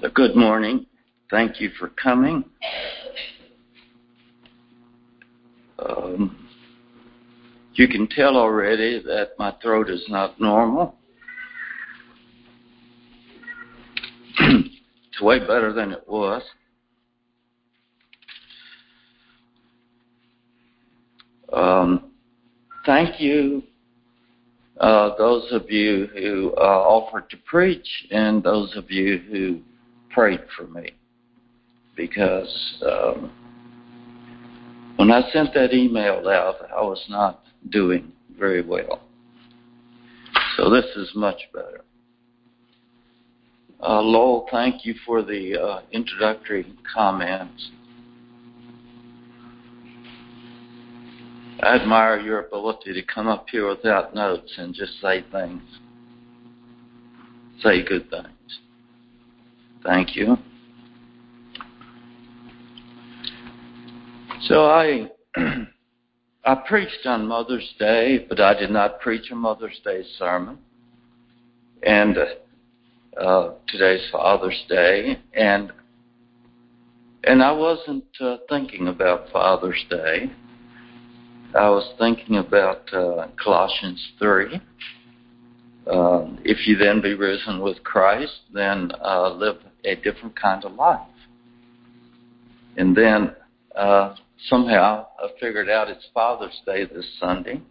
So good morning. Thank you for coming. Um, you can tell already that my throat is not normal. it's way better than it was. Um, thank you, uh, those of you who uh, offered to preach, and those of you who prayed for me because um, when I sent that email out, I was not doing very well. So this is much better. Uh, Lowell, thank you for the uh, introductory comments. I admire your ability to come up here without notes and just say things. Say good things. Thank you. So I I preached on Mother's Day, but I did not preach a Mother's Day sermon. And uh, today's Father's Day, and and I wasn't uh, thinking about Father's Day. I was thinking about uh, Colossians three. Um, if you then be risen with Christ, then uh, live a different kind of life. And then uh, somehow I figured out it's Father's Day this Sunday.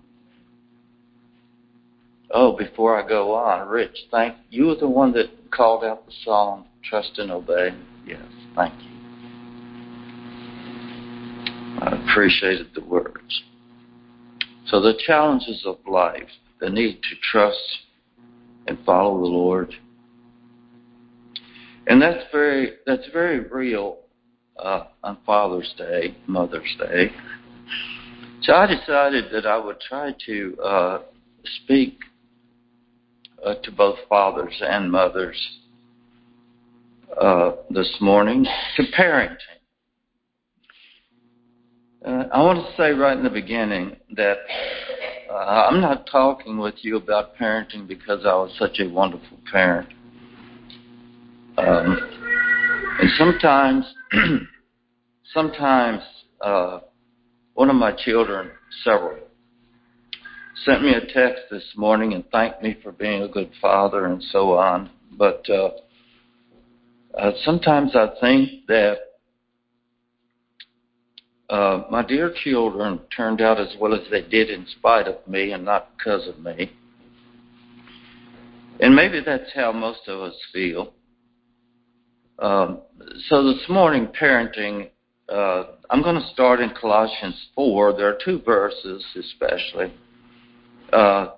Oh, before I go on, Rich, thank you. you. Were the one that called out the song "Trust and Obey." Yes, thank you. I appreciated the words. So the challenges of life, the need to trust and follow the Lord. And that's very that's very real uh, on Father's Day, Mother's Day. So I decided that I would try to uh, speak uh, to both fathers and mothers uh, this morning to parenting. Uh, I want to say right in the beginning that uh, I'm not talking with you about parenting because I was such a wonderful parent. Um, and sometimes, sometimes uh, one of my children, several, sent me a text this morning and thanked me for being a good father and so on. But uh, uh, sometimes I think that uh, my dear children turned out as well as they did in spite of me and not because of me. And maybe that's how most of us feel. Um, so this morning, parenting, uh, I'm going to start in Colossians 4. There are two verses, especially. Uh,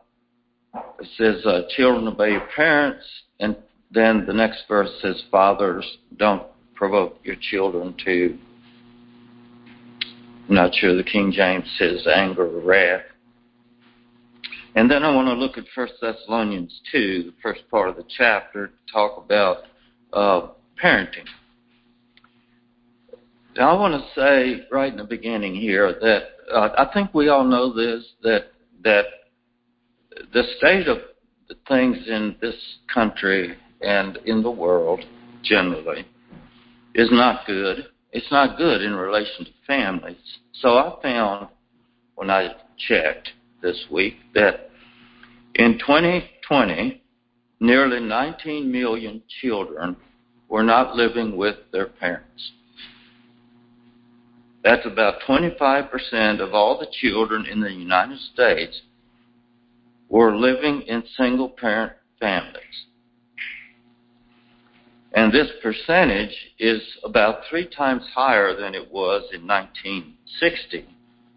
it says, uh, Children, obey your parents. And then the next verse says, Fathers, don't provoke your children to I'm not sure the King James says anger or wrath. And then I want to look at 1 Thessalonians 2, the first part of the chapter, to talk about uh, parenting. Now, I want to say right in the beginning here that uh, I think we all know this that that the state of things in this country and in the world generally is not good it's not good in relation to families. So I found when I checked this week that in 2020, nearly 19 million children were not living with their parents. That's about 25% of all the children in the United States were living in single parent families. And this percentage is about three times higher than it was in 1960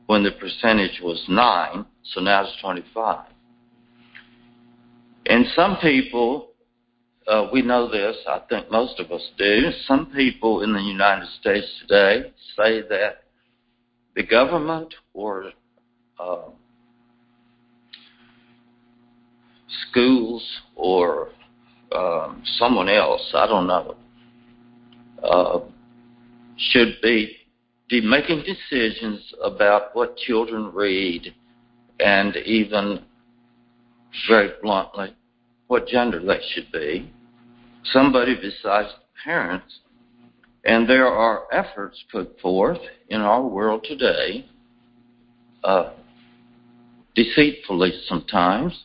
when the percentage was 9, so now it's 25. And some people, uh, we know this, I think most of us do, some people in the United States today say that the government or uh, schools or um, someone else, I don't know, uh, should be, be making decisions about what children read and even, very bluntly, what gender they should be. Somebody besides the parents, and there are efforts put forth in our world today, uh, deceitfully sometimes,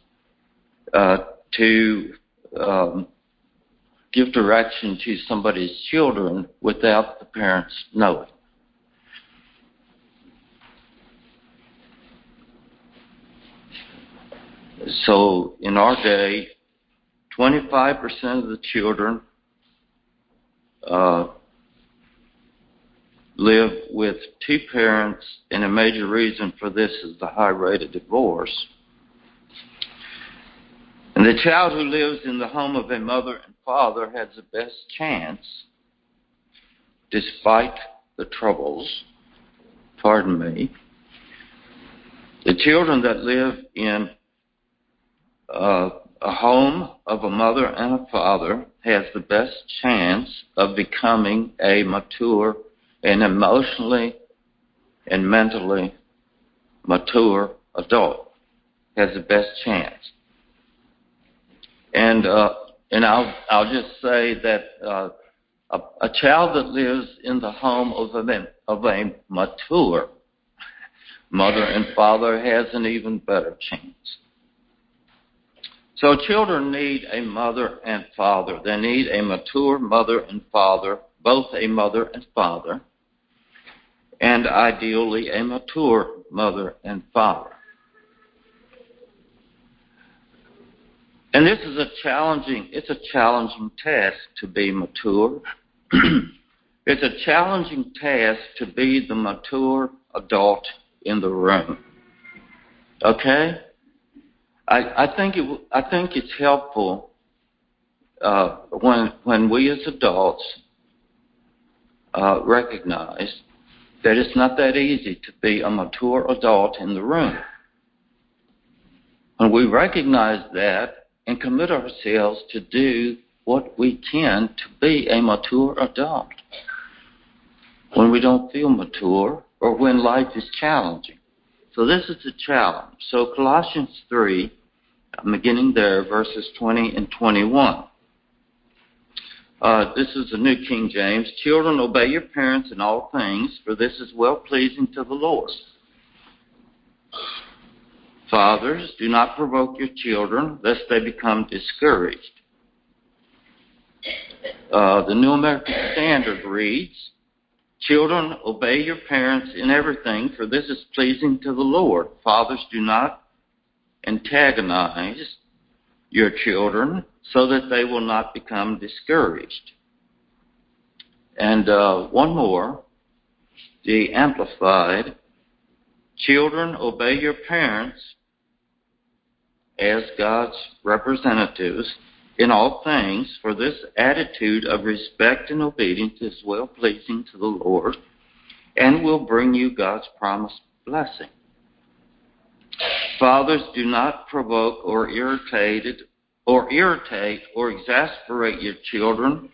uh, to um, give direction to somebody's children without the parents knowing. So in our day, 25% of the children uh, live with two parents, and a major reason for this is the high rate of divorce. And the child who lives in the home of a mother and father has the best chance, despite the troubles, pardon me. The children that live in uh, a home of a mother and a father has the best chance of becoming a mature and emotionally and mentally mature adult. Has the best chance. And uh, and I'll I'll just say that uh, a, a child that lives in the home of a of a mature mother and father has an even better chance. So children need a mother and father. They need a mature mother and father, both a mother and father, and ideally a mature mother and father. And this is a challenging, it's a challenging task to be mature. it's a challenging task to be the mature adult in the room. Okay? I, I think it, I think it's helpful uh, when when we as adults uh, recognize that it's not that easy to be a mature adult in the room. When we recognize that, and commit ourselves to do what we can to be a mature adult when we don't feel mature or when life is challenging. So this is a challenge. So Colossians 3, I'm beginning there, verses 20 and 21. Uh, this is the New King James. Children, obey your parents in all things, for this is well pleasing to the Lord. Fathers, do not provoke your children, lest they become discouraged. Uh, the New American Standard reads, Children, obey your parents in everything, for this is pleasing to the Lord. Fathers, do not antagonize your children so that they will not become discouraged. And uh, one more, the Amplified. Children, obey your parents as God's representatives in all things, for this attitude of respect and obedience is well pleasing to the Lord and will bring you God's promised blessing. Fathers, do not provoke or irritate or irritate or exasperate your children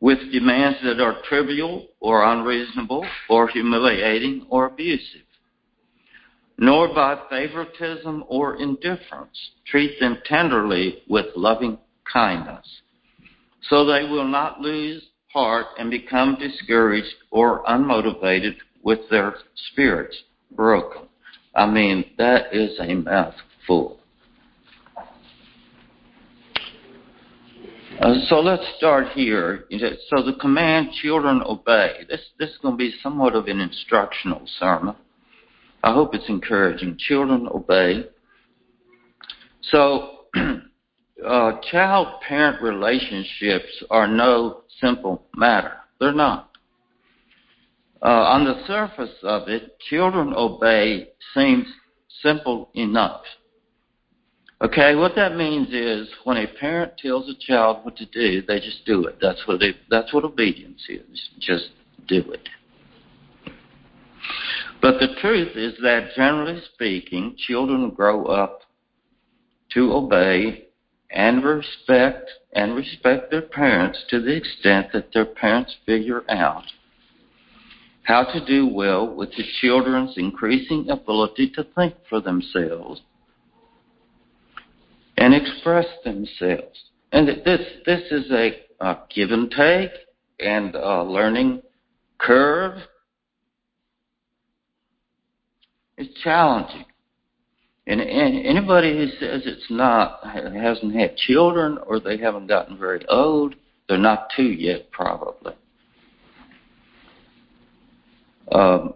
with demands that are trivial or unreasonable or humiliating or abusive nor by favoritism or indifference. Treat them tenderly with loving kindness, so they will not lose heart and become discouraged or unmotivated with their spirits broken. I mean, that is a mouthful. Uh, so let's start here. So the command, children obey. This this is going to be somewhat of an instructional sermon. I hope it's encouraging. Children obey. So, uh, child parent relationships are no simple matter. They're not. Uh, on the surface of it, children obey seems simple enough. Okay, what that means is when a parent tells a child what to do, they just do it. That's what they, that's what obedience is. Just do it. But the truth is that generally speaking, children grow up to obey and respect and respect their parents to the extent that their parents figure out how to do well with the children's increasing ability to think for themselves and express themselves. And this this is a uh, give and take and learning curve. It's challenging. And, and anybody who says it's not hasn't had children or they haven't gotten very old, they're not two yet, probably. Um,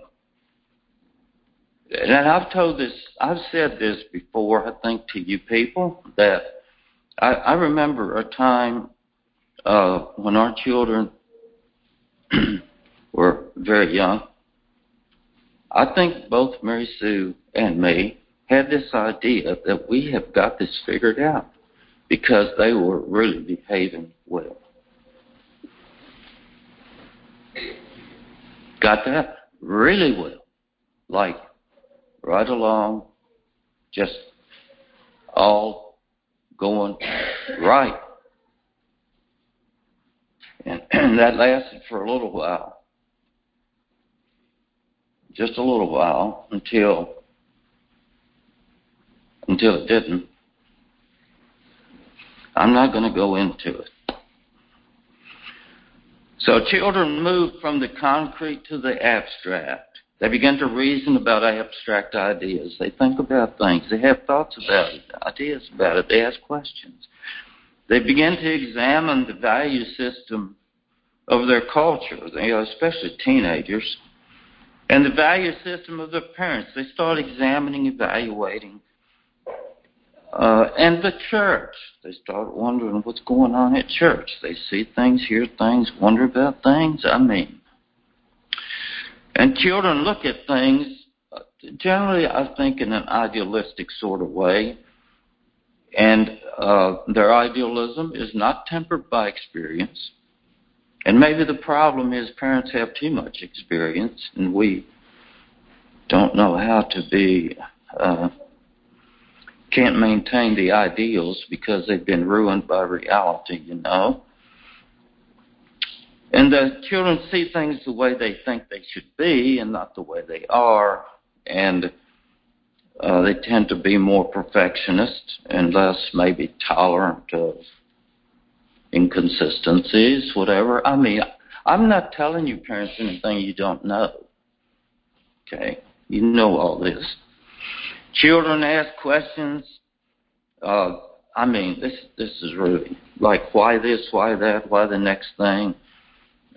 and I've told this, I've said this before, I think, to you people, that I, I remember a time uh, when our children were very young. I think both Mary Sue and me had this idea that we have got this figured out because they were really behaving well. Got that? Really well. Like right along, just all going right. And, and that lasted for a little while. Just a little while until until it didn't. I'm not going to go into it. So children move from the concrete to the abstract. They begin to reason about abstract ideas. They think about things. They have thoughts about it, ideas about it. They ask questions. They begin to examine the value system of their culture, especially teenagers, and the value system of their parents. They start examining, evaluating uh, and the church. They start wondering what's going on at church. They see things, hear things, wonder about things. I mean, and children look at things uh, generally, I think, in an idealistic sort of way. And uh, their idealism is not tempered by experience. And maybe the problem is parents have too much experience, and we don't know how to be uh, can't maintain the ideals because they've been ruined by reality, you know. And the children see things the way they think they should be and not the way they are. And uh, they tend to be more perfectionist and less maybe tolerant of inconsistencies, whatever. I mean, I'm not telling you parents anything you don't know. Okay? You know all this. Children ask questions. Uh, I mean, this this is really like why this, why that, why the next thing.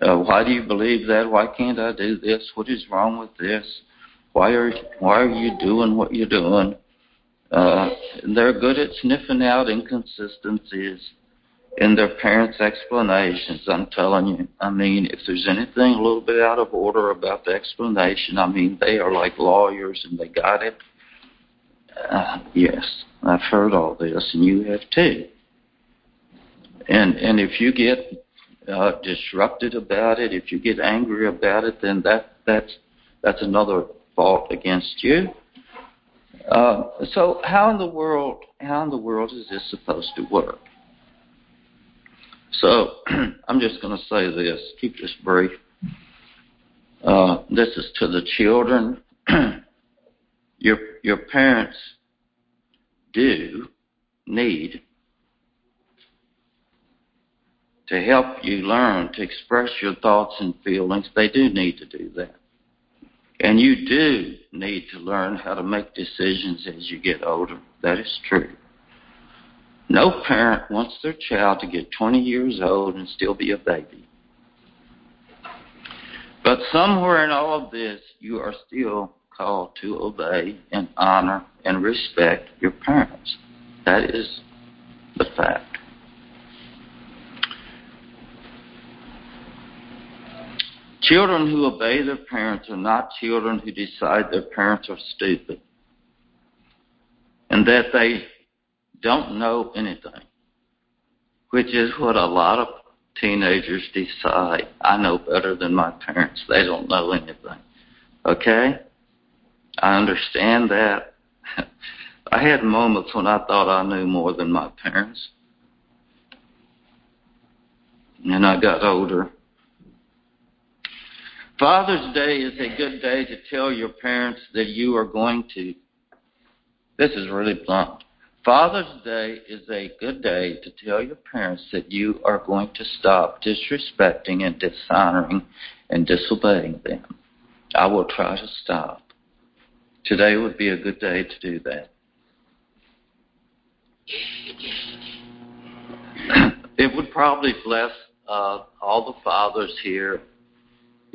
Uh, why do you believe that? Why can't I do this? What is wrong with this? Why are why are you doing what you're doing? Uh, they're good at sniffing out inconsistencies in their parents' explanations. I'm telling you. I mean, if there's anything a little bit out of order about the explanation, I mean, they are like lawyers and they got it uh, yes, I've heard all this, and you have too. And and if you get uh, disrupted about it, if you get angry about it, then that that's that's another fault against you. Uh, so how in the world how in the world is this supposed to work? So I'm just going to say this. Keep this brief. Uh, this is to the children. your your parents do need to help you learn to express your thoughts and feelings. They do need to do that. And you do need to learn how to make decisions as you get older. That is true. No parent wants their child to get 20 years old and still be a baby. But somewhere in all of this, you are still called to obey and honor and respect your parents. That is the fact. Children who obey their parents are not children who decide their parents are stupid and that they don't know anything, which is what a lot of teenagers decide. I know better than my parents. They don't know anything. Okay? I understand that. I had moments when I thought I knew more than my parents. And I got older. Father's Day is a good day to tell your parents that you are going to. This is really blunt. Father's Day is a good day to tell your parents that you are going to stop disrespecting and dishonoring and disobeying them. I will try to stop. Today would be a good day to do that. it would probably bless uh, all the fathers here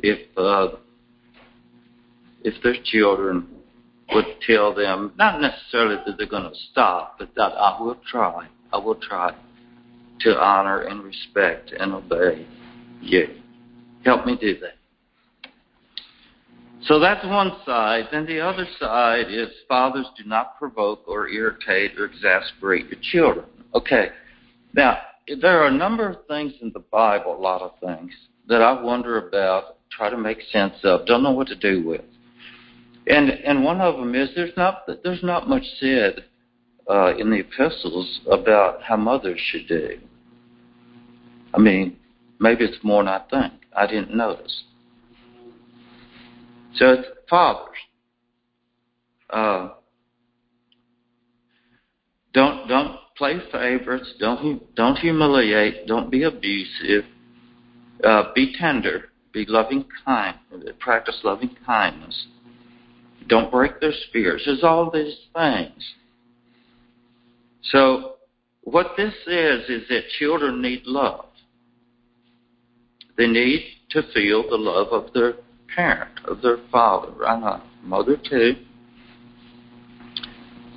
if uh, if their children would tell them not necessarily that they're going to stop, but that I will try. I will try to honor and respect and obey you. Help me do that. So that's one side. Then the other side is fathers do not provoke or irritate or exasperate your children. Okay. Now, there are a number of things in the Bible, a lot of things, that I wonder about, try to make sense of, don't know what to do with. And and one of them is there's not there's not much said uh, in the epistles about how mothers should do. I mean, maybe it's more than I think. I didn't notice. So it's fathers. Uh, don't don't play favorites. Don't don't humiliate. Don't be abusive. Uh, be tender. Be loving kind. Practice loving kindness. Don't break their spirits. There's all these things. So what this is is that children need love. They need to feel the love of their parent, of their father, and mother too.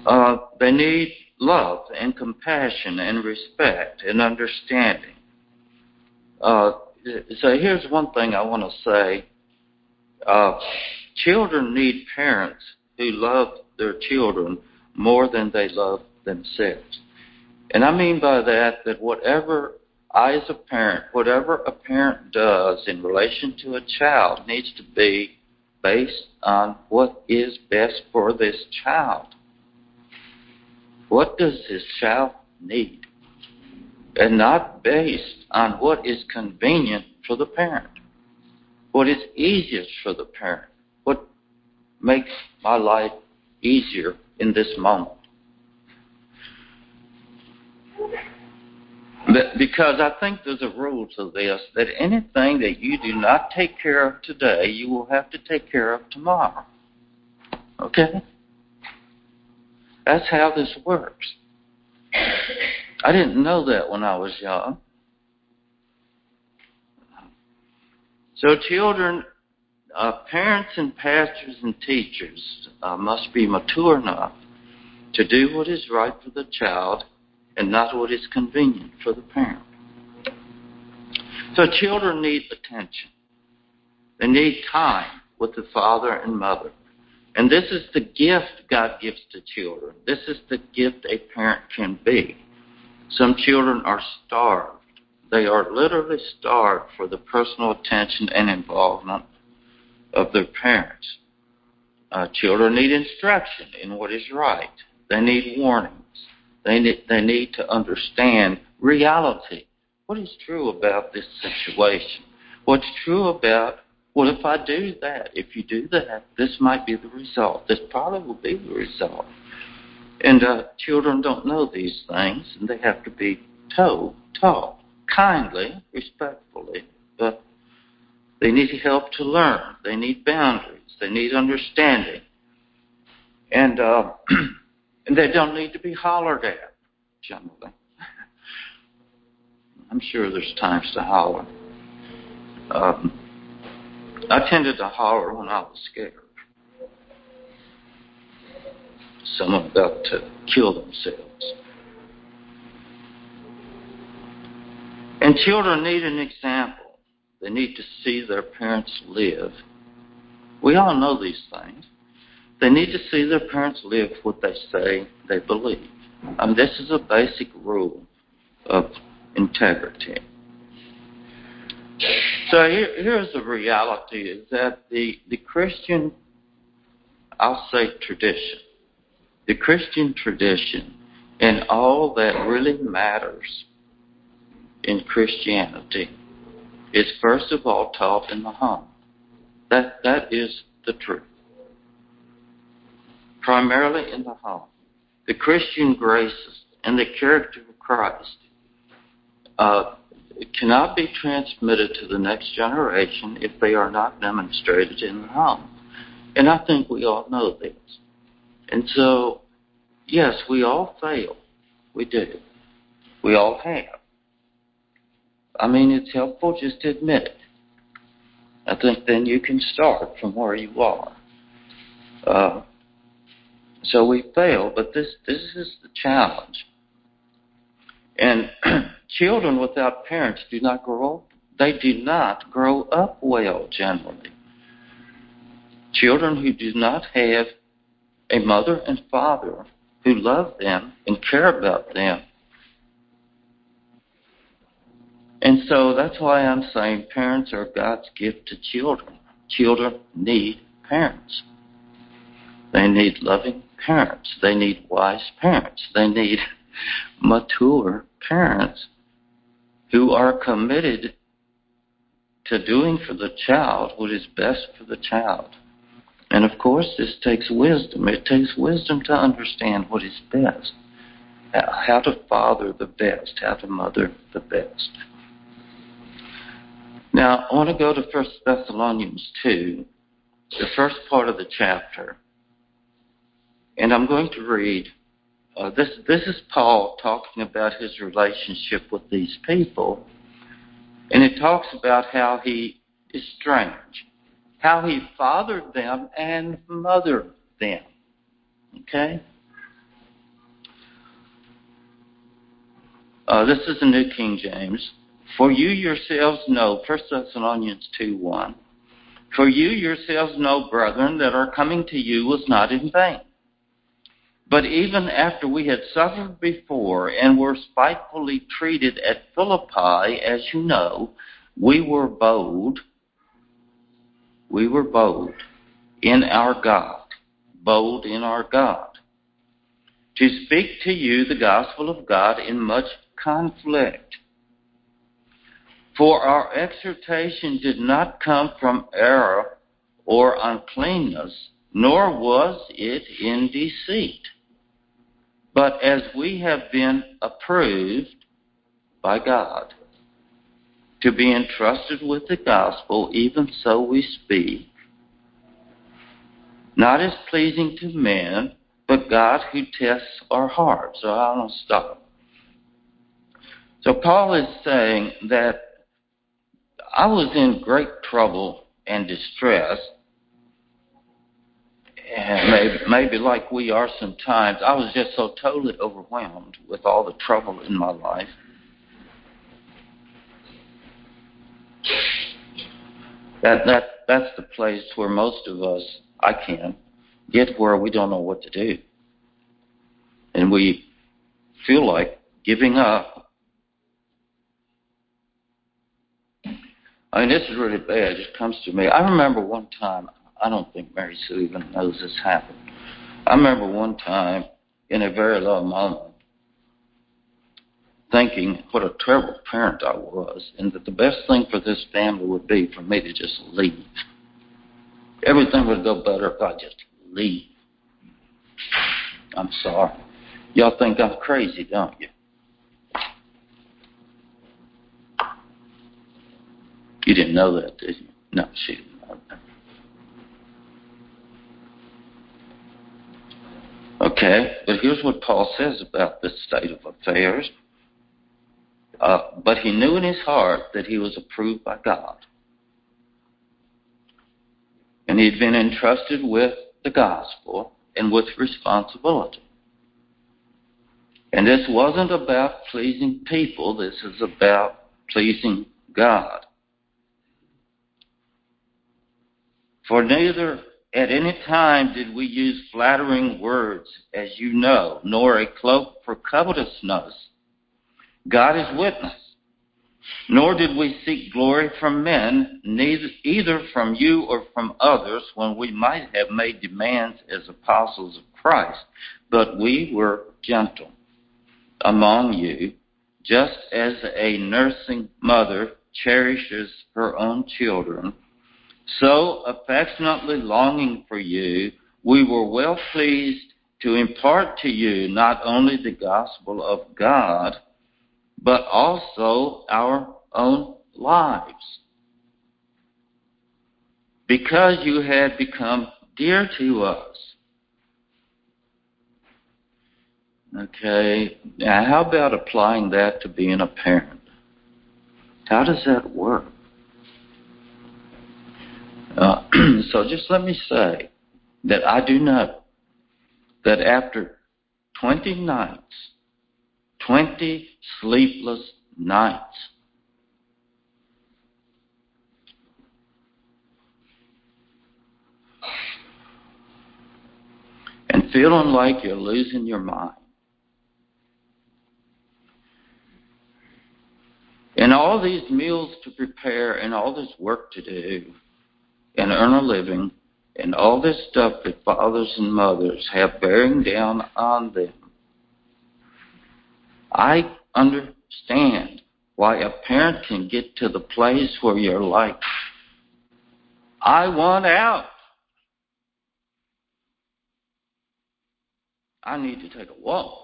Uh, they need love and compassion and respect and understanding. Uh, so here's one thing I want to say. Uh, children need parents who love their children more than they love themselves. And I mean by that that whatever I, as a parent, whatever a parent does in relation to a child needs to be based on what is best for this child. What does this child need? And not based on what is convenient for the parent, what is easiest for the parent, makes my life easier in this moment. Because I think there's a rule to this that anything that you do not take care of today, you will have to take care of tomorrow. Okay? That's how this works. I didn't know that when I was young. So, children, uh, parents and pastors and teachers uh, must be mature enough to do what is right for the child and not what is convenient for the parent. So children need attention. They need time with the father and mother. And this is the gift God gives to children. This is the gift a parent can be. Some children are starved. They are literally starved for the personal attention and involvement of their parents. Uh, children need instruction in what is right. They need warnings. They need, they need to understand reality. What is true about this situation? What's true about what if I do that? If you do that, this might be the result. This probably will be the result. And uh, children don't know these things, and they have to be told, taught, kindly, respectfully, but they need help to learn. They need boundaries. They need understanding. And uh, And they don't need to be hollered at, generally. I'm sure there's times to holler. Um, I tended to holler when I was scared. Someone about to kill themselves. And children need an example. They need to see their parents live. We all know these things. They need to see their parents live what they say they believe. Mean, this is a basic rule of integrity. So here, here's the reality is that the, the Christian, I'll say tradition, the Christian tradition and all that really matters in Christianity is first of all taught in the home. That, that is the truth primarily in the home. the Christian graces and the character of Christ uh, cannot be transmitted to the next generation if they are not demonstrated in the home. And I think we all know this. And so, yes, we all fail. We do. We all have. I mean, it's helpful just to admit it. I think then you can start from where you are. Uh, so we fail, but this this is the challenge. And children without parents do not grow. They do not grow up well generally. Children who do not have a mother and father who love them and care about them. And so that's why I'm saying parents are God's gift to children. Children need parents. They need loving parents. They need wise parents. They need mature parents who are committed to doing for the child what is best for the child. And of course, this takes wisdom. It takes wisdom to understand what is best, how to father the best, how to mother the best. Now, I want to go to 1 Thessalonians 2, the first part of the chapter. And I'm going to read uh, this. This is Paul talking about his relationship with these people, and it talks about how he is strange, how he fathered them and mothered them. Okay. Uh, this is the New King James. For you yourselves know, 1 Thessalonians 2 1. For you yourselves know, brethren, that our coming to you was not in vain. But even after we had suffered before and were spitefully treated at Philippi, as you know, we were bold. We were bold in our God, bold in our God, to speak to you the gospel of God in much conflict. For our exhortation did not come from error or uncleanness, nor was it in deceit. But as we have been approved by God to be entrusted with the gospel, even so we speak, not as pleasing to men, but God who tests our hearts. So I don't stop. So Paul is saying that I was in great trouble and distress and maybe, maybe like we are sometimes, I was just so totally overwhelmed with all the trouble in my life. That that that's the place where most of us, I can, get where we don't know what to do, and we feel like giving up. I mean, this is really bad. It comes to me. I remember one time I don't think Mary Sue even knows this happened. I remember one time in a very low moment thinking what a terrible parent I was and that the best thing for this family would be for me to just leave. Everything would go better if I just leave. I'm sorry. Y'all think I'm crazy, don't you? You didn't know that, did you? No, she didn't know that. Okay, but here's what Paul says about this state of affairs. Uh, but he knew in his heart that he was approved by God. And he had been entrusted with the gospel and with responsibility. And this wasn't about pleasing people, this is about pleasing God. For neither at any time did we use flattering words, as you know, nor a cloak for covetousness. God is witness. Nor did we seek glory from men, neither, either from you or from others, when we might have made demands as apostles of Christ. But we were gentle among you, just as a nursing mother cherishes her own children so affectionately longing for you, we were well pleased to impart to you not only the gospel of God, but also our own lives. Because you had become dear to us. Okay, now how about applying that to being a parent? How does that work? Uh, so just let me say that I do know that after 20 nights, 20 sleepless nights, and feeling like you're losing your mind, and all these meals to prepare and all this work to do and earn a living and all this stuff that fathers and mothers have bearing down on them. I understand why a parent can get to the place where you're like, I want out. I need to take a walk.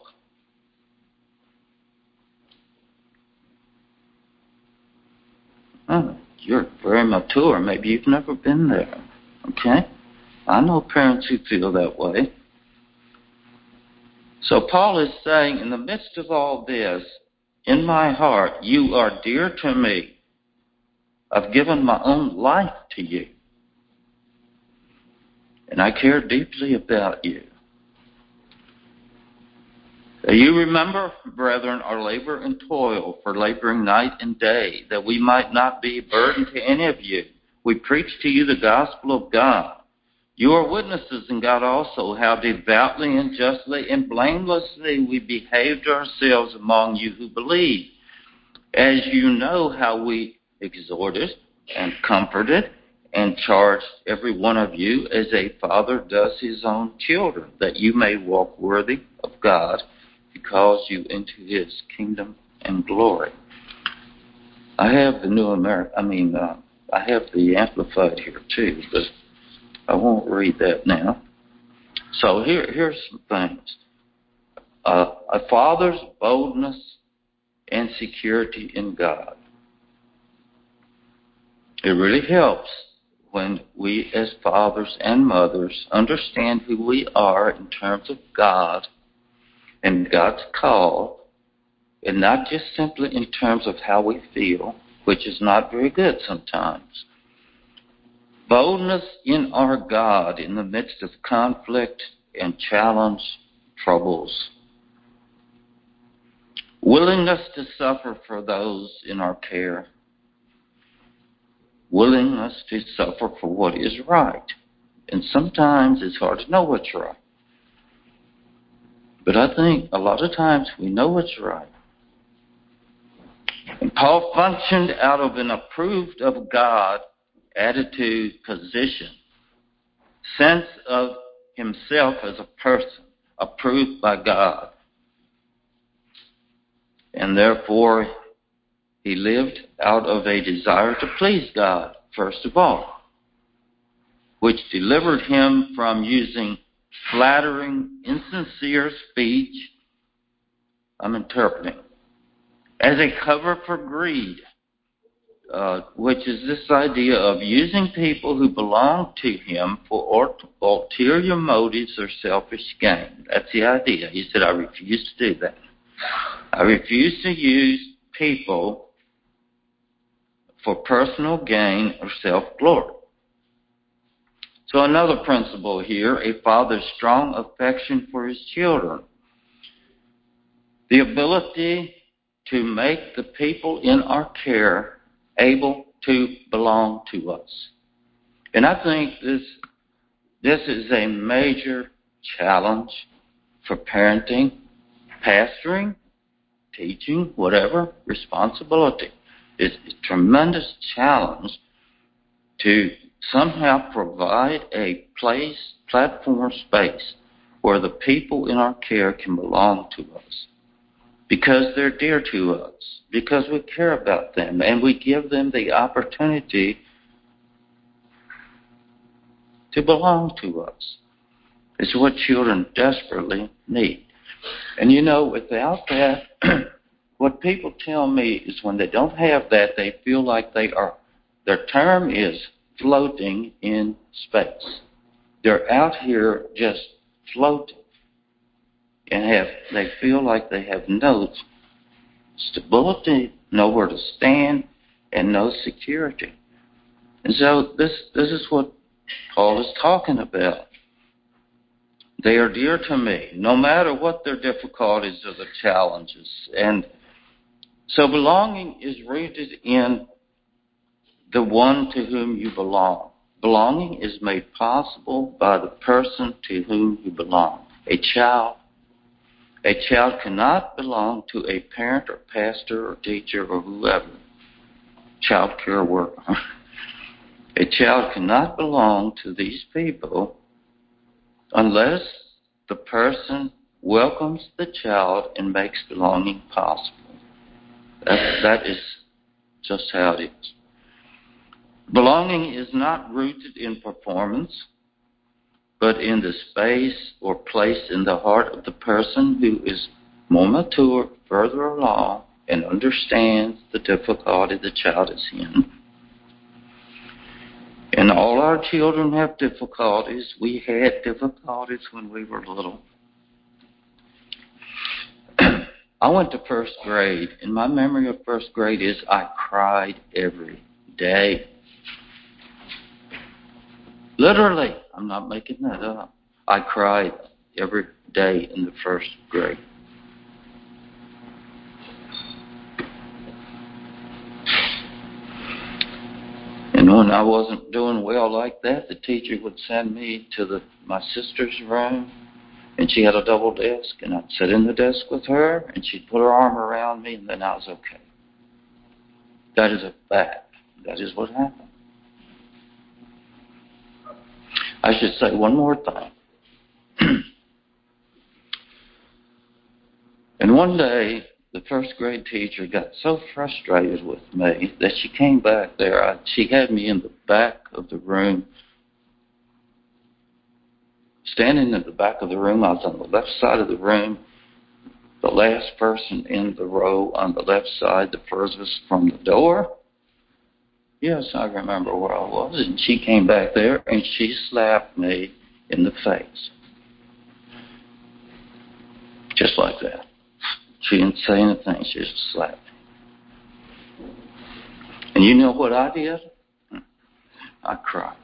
Oh, you're very mature. Maybe you've never been there. Okay? I know parents who feel that way. So Paul is saying, in the midst of all this, in my heart, you are dear to me. I've given my own life to you. And I care deeply about you. Uh, you remember, brethren, our labor and toil for laboring night and day, that we might not be a burden to any of you. We preach to you the gospel of God. You are witnesses in God also how devoutly and justly and blamelessly we behaved ourselves among you who believe. As you know how we exhorted and comforted and charged every one of you as a father does his own children, that you may walk worthy of God he calls you into his kingdom and glory. I have the New American, I mean, uh, I have the Amplified here too, but I won't read that now. So here, here's some things. Uh, a father's boldness and security in God. It really helps when we as fathers and mothers understand who we are in terms of God and God's call, and not just simply in terms of how we feel, which is not very good sometimes. Boldness in our God in the midst of conflict and challenge, troubles. Willingness to suffer for those in our care. Willingness to suffer for what is right. And sometimes it's hard to know what's right. But I think a lot of times we know what's right. And Paul functioned out of an approved of God attitude, position, sense of himself as a person approved by God. And therefore, he lived out of a desire to please God, first of all, which delivered him from using flattering, insincere speech, I'm interpreting, as a cover for greed, uh, which is this idea of using people who belong to him for ulterior motives or selfish gain. That's the idea. He said, I refuse to do that. I refuse to use people for personal gain or self glory. So another principle here, a father's strong affection for his children. The ability to make the people in our care able to belong to us. And I think this, this is a major challenge for parenting, pastoring, teaching, whatever, responsibility. It's a tremendous challenge to somehow provide a place, platform, space where the people in our care can belong to us because they're dear to us, because we care about them, and we give them the opportunity to belong to us. It's what children desperately need. And you know, without that, what people tell me is when they don't have that, they feel like they are, their term is floating in space. They're out here just floating and have, they feel like they have no stability, nowhere to stand, and no security. And so this, this is what Paul is talking about. They are dear to me, no matter what their difficulties or the challenges. And so belonging is rooted in the one to whom you belong. Belonging is made possible by the person to whom you belong. A child. A child cannot belong to a parent or pastor or teacher or whoever. Child care worker. a child cannot belong to these people unless the person welcomes the child and makes belonging possible. That, that is just how it is. Belonging is not rooted in performance, but in the space or place in the heart of the person who is more mature, further along, and understands the difficulty the child is in. And all our children have difficulties. We had difficulties when we were little. I went to first grade, and my memory of first grade is I cried every day. Literally, I'm not making that up. I cried every day in the first grade. And when I wasn't doing well like that, the teacher would send me to the my sister's room, and she had a double desk, and I'd sit in the desk with her, and she'd put her arm around me, and then I was okay. That is a fact. That is what happened. I should say one more thing. and one day, the first grade teacher got so frustrated with me that she came back there. I, she had me in the back of the room, standing in the back of the room. I was on the left side of the room, the last person in the row on the left side, the furthest from the door. Yes, I remember where I was. And she came back there and she slapped me in the face. Just like that. She didn't say anything. She just slapped me. And you know what I did? I cried.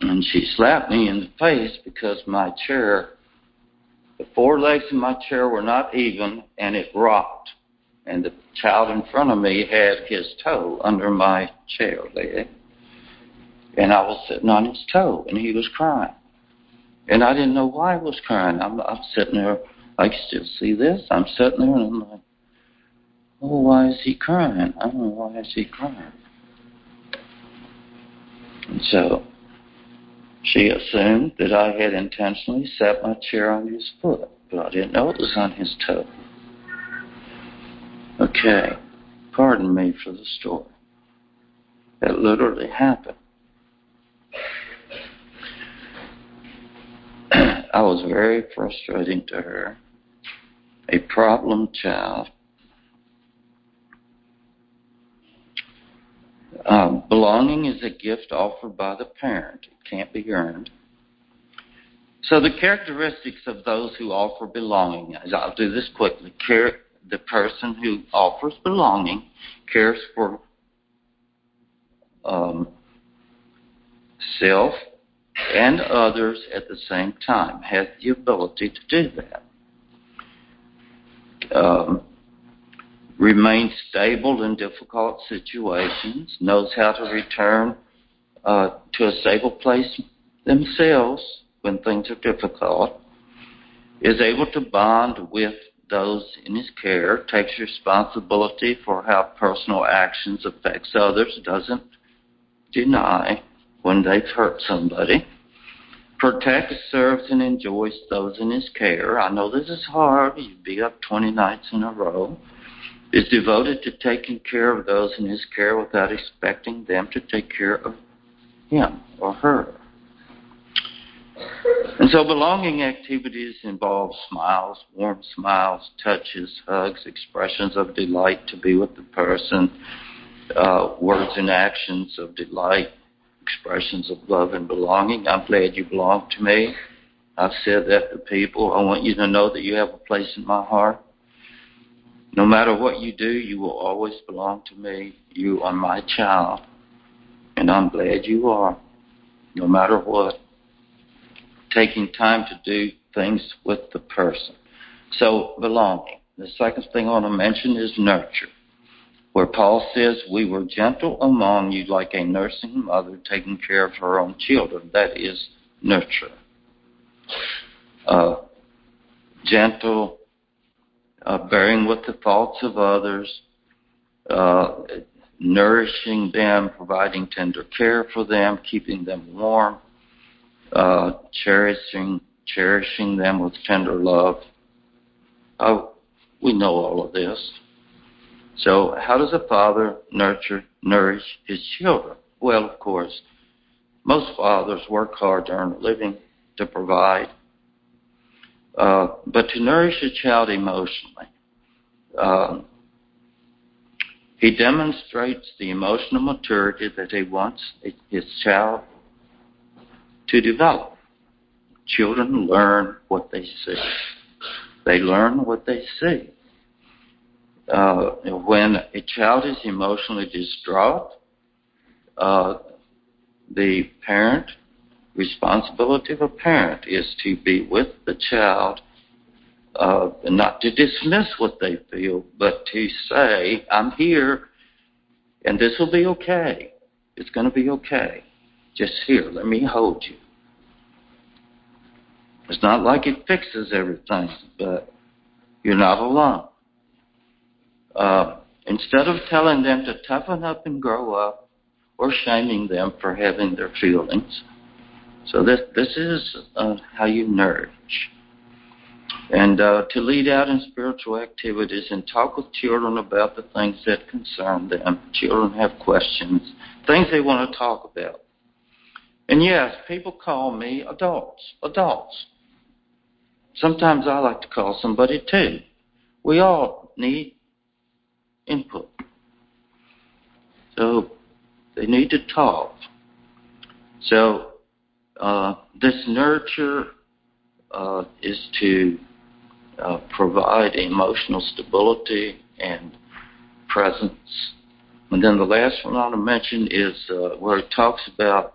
And she slapped me in the face because my chair, the four legs of my chair were not even and it rocked. And the child in front of me had his toe under my chair leg. And I was sitting on his toe and he was crying. And I didn't know why he was crying. I'm, I'm sitting there, I can still see this. I'm sitting there and I'm like, oh, why is he crying? I don't know why is he crying. And so she assumed that I had intentionally set my chair on his foot, but I didn't know it was on his toe. Okay, pardon me for the story. It literally happened. I was very frustrating to her. A problem child. Um, belonging is a gift offered by the parent. It can't be earned. So the characteristics of those who offer belonging, I'll do this quickly. Care, the person who offers belonging cares for um, self and others at the same time, has the ability to do that. Um, remains stable in difficult situations, knows how to return uh, to a stable place themselves when things are difficult, is able to bond with those in his care, takes responsibility for how personal actions affects others, doesn't deny when they've hurt somebody, protects, serves, and enjoys those in his care. I know this is hard. You'd be up 20 nights in a row. Is devoted to taking care of those in his care without expecting them to take care of him or her. And so belonging activities involve smiles, warm smiles, touches, hugs, expressions of delight to be with the person, uh, words and actions of delight, expressions of love and belonging. I'm glad you belong to me. I've said that to people. I want you to know that you have a place in my heart. No matter what you do, you will always belong to me. You are my child. And I'm glad you are, no matter what. Taking time to do things with the person. So, belonging. The second thing I want to mention is nurture where Paul says, We were gentle among you like a nursing mother taking care of her own children. That is nurture. Uh, gentle, uh, bearing with the faults of others, uh, nourishing them, providing tender care for them, keeping them warm, uh, cherishing cherishing them with tender love. Oh, we know all of this. So, how does a father nurture, nourish his children? Well, of course, most fathers work hard to earn a living, to provide. Uh, but to nourish a child emotionally, uh, he demonstrates the emotional maturity that he wants his child to develop. Children learn what they see. They learn what they see uh, when a child is emotionally distraught, uh, the parent responsibility of a parent is to be with the child, uh, not to dismiss what they feel, but to say, "I'm here, and this will be okay. It's going to be okay. Just here, let me hold you." It's not like it fixes everything, but you're not alone. Uh, instead of telling them to toughen up and grow up or shaming them for having their feelings. So this, this is uh, how you nourish. And uh, to lead out in spiritual activities and talk with children about the things that concern them. Children have questions, things they want to talk about. And yes, people call me adults. Adults. Sometimes I like to call somebody too. We all need input. So they need to talk. So uh, this nurture uh, is to uh, provide emotional stability and presence. And then the last one I want to mention is uh, where it talks about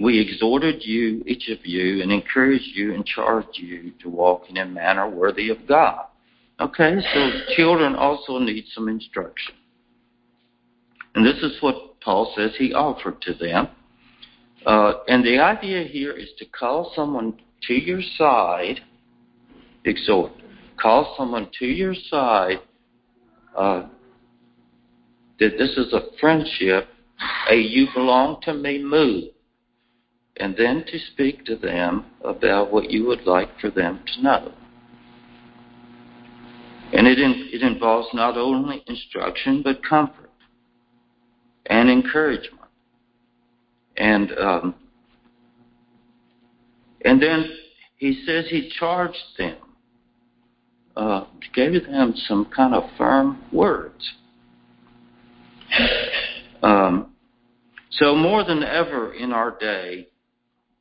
we exhorted you, each of you, and encouraged you and charged you to walk in a manner worthy of God. Okay, so children also need some instruction. And this is what Paul says he offered to them. Uh, and the idea here is to call someone to your side, exhort, call someone to your side, uh, that this is a friendship, a you belong to me move. And then to speak to them about what you would like for them to know. And it, in, it involves not only instruction, but comfort and encouragement. And, um, and then he says he charged them, uh, gave them some kind of firm words. Um, so more than ever in our day,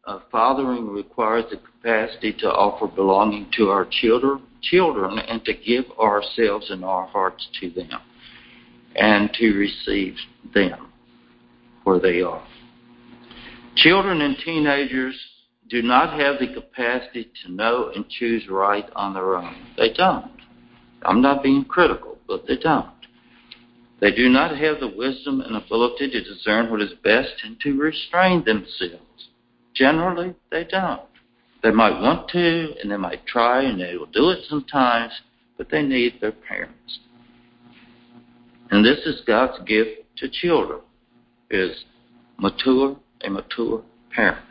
uh, fathering requires the capacity to offer belonging to our children, children and to give ourselves and our hearts to them and to receive them where they are. Children and teenagers do not have the capacity to know and choose right on their own. They don't. I'm not being critical, but they don't. They do not have the wisdom and ability to discern what is best and to restrain themselves. Generally, they don't. They might want to, and they might try, and they will do it sometimes, but they need their parents. And this is God's gift to children, is mature, a mature parent.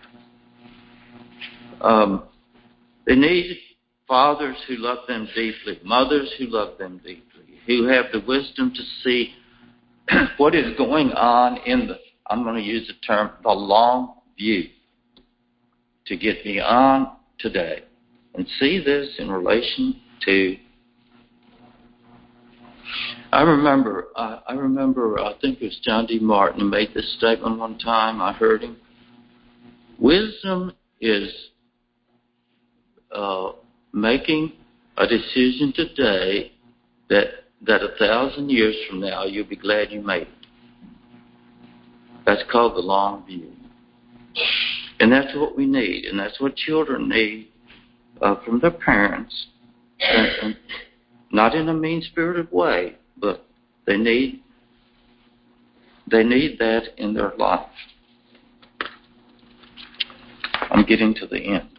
Um, they need fathers who love them deeply, mothers who love them deeply, who have the wisdom to see what is going on in the I'm going to use the term the long view to get beyond today and see this in relation to. I remember, uh, I remember, I think it was John D. Martin who made this statement one time. I heard him. Wisdom is uh, making a decision today that that a thousand years from now you'll be glad you made it. That's called the long view. And that's what we need, and that's what children need uh, from their parents, and, and not in a mean spirited way, but they need they need that in their life. I'm getting to the end.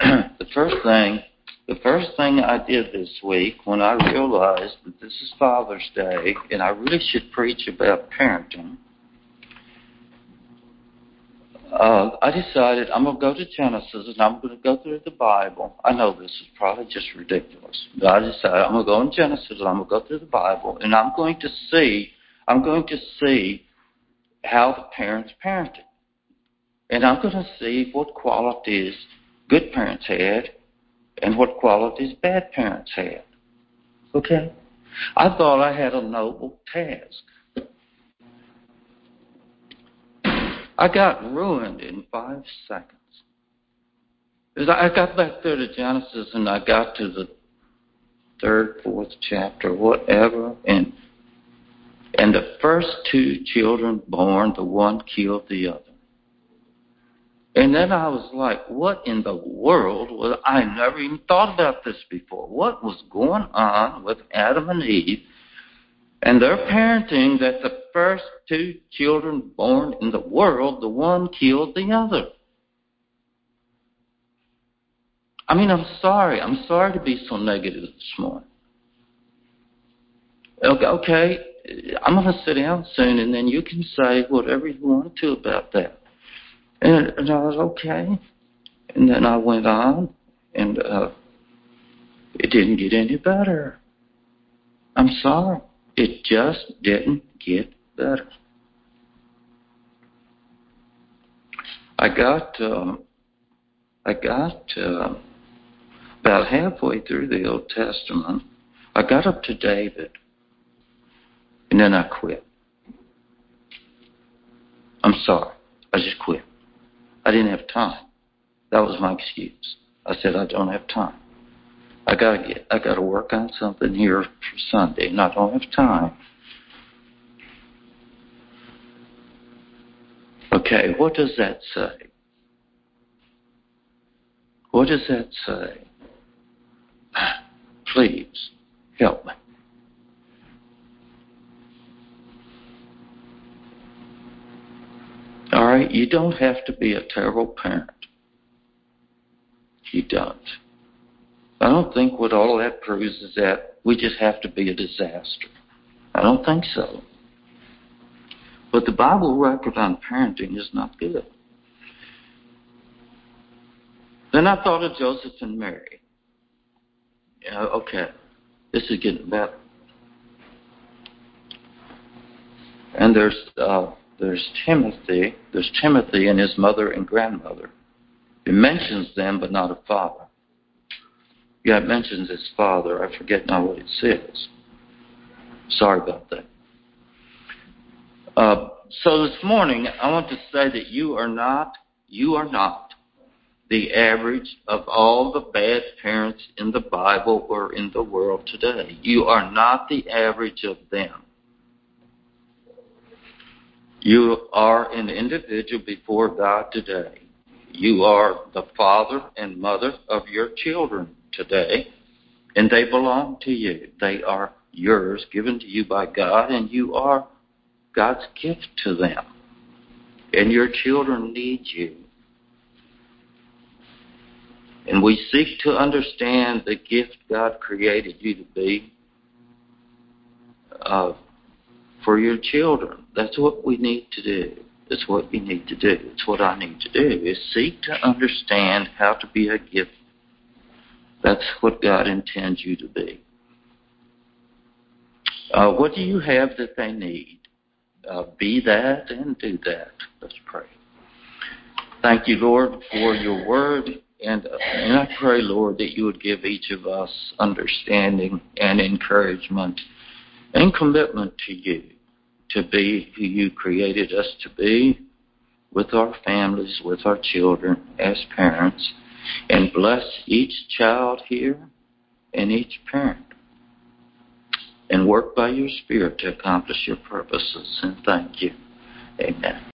the first thing the first thing I did this week when I realized that this is Father's Day and I really should preach about parenting, uh, I decided I'm going to go to Genesis and I'm going to go through the Bible. I know this is probably just ridiculous, but I decided I'm going to go in Genesis and I'm going to go through the Bible and I'm going to see, I'm going to see how the parents parented. And I'm going to see what qualities good parents had and what qualities bad parents had. Okay? I thought I had a noble task. I got ruined in five seconds. I got back there to Genesis and I got to the third, fourth chapter, whatever, and and the first two children born, the one killed the other. And then I was like, what in the world was I never even thought about this before. What was going on with Adam and Eve and their parenting that the first two children born in the world, the one killed the other? I mean, I'm sorry. I'm sorry to be so negative this morning. Okay, I'm going to sit down soon, and then you can say whatever you want to about that. And, and I was okay. And then I went on, and uh, it didn't get any better. I'm sorry. It just didn't get better. I got, uh, I got uh, about halfway through the Old Testament. I got up to David, and then I quit. I'm sorry. I just quit. I didn't have time. That was my excuse. I said I don't have time. I gotta get I gotta work on something here for Sunday and I don't have time. Okay, what does that say? What does that say? Please help me. All right, you don't have to be a terrible parent. You don't. I don't think what all that proves is that we just have to be a disaster. I don't think so. But the Bible record on parenting is not good. Then I thought of Joseph and Mary. Yeah, okay, this is getting better. And there's uh, there's Timothy. There's Timothy and his mother and grandmother. It mentions them, but not a father. Yeah, it mentions his father. I forget now what it says. Sorry about that. Uh, so this morning, I want to say that you are not, you are not the average of all the bad parents in the Bible or in the world today. You are not the average of them. You are an individual before God today. You are the father and mother of your children today, and they belong to you. They are yours, given to you by God, and you are God's gift to them. And your children need you. And we seek to understand the gift God created you to be. Uh, for your children. That's what we need to do. It's what you need to do. It's what I need to do is seek to understand how to be a gift. That's what God intends you to be. Uh, what do you have that they need? Uh, be that and do that. Let's pray. Thank you, Lord, for your word. And, uh, and I pray, Lord, that you would give each of us understanding and encouragement and commitment to you to be who you created us to be with our families, with our children, as parents, and bless each child here and each parent. And work by your Spirit to accomplish your purposes. And thank you. Amen.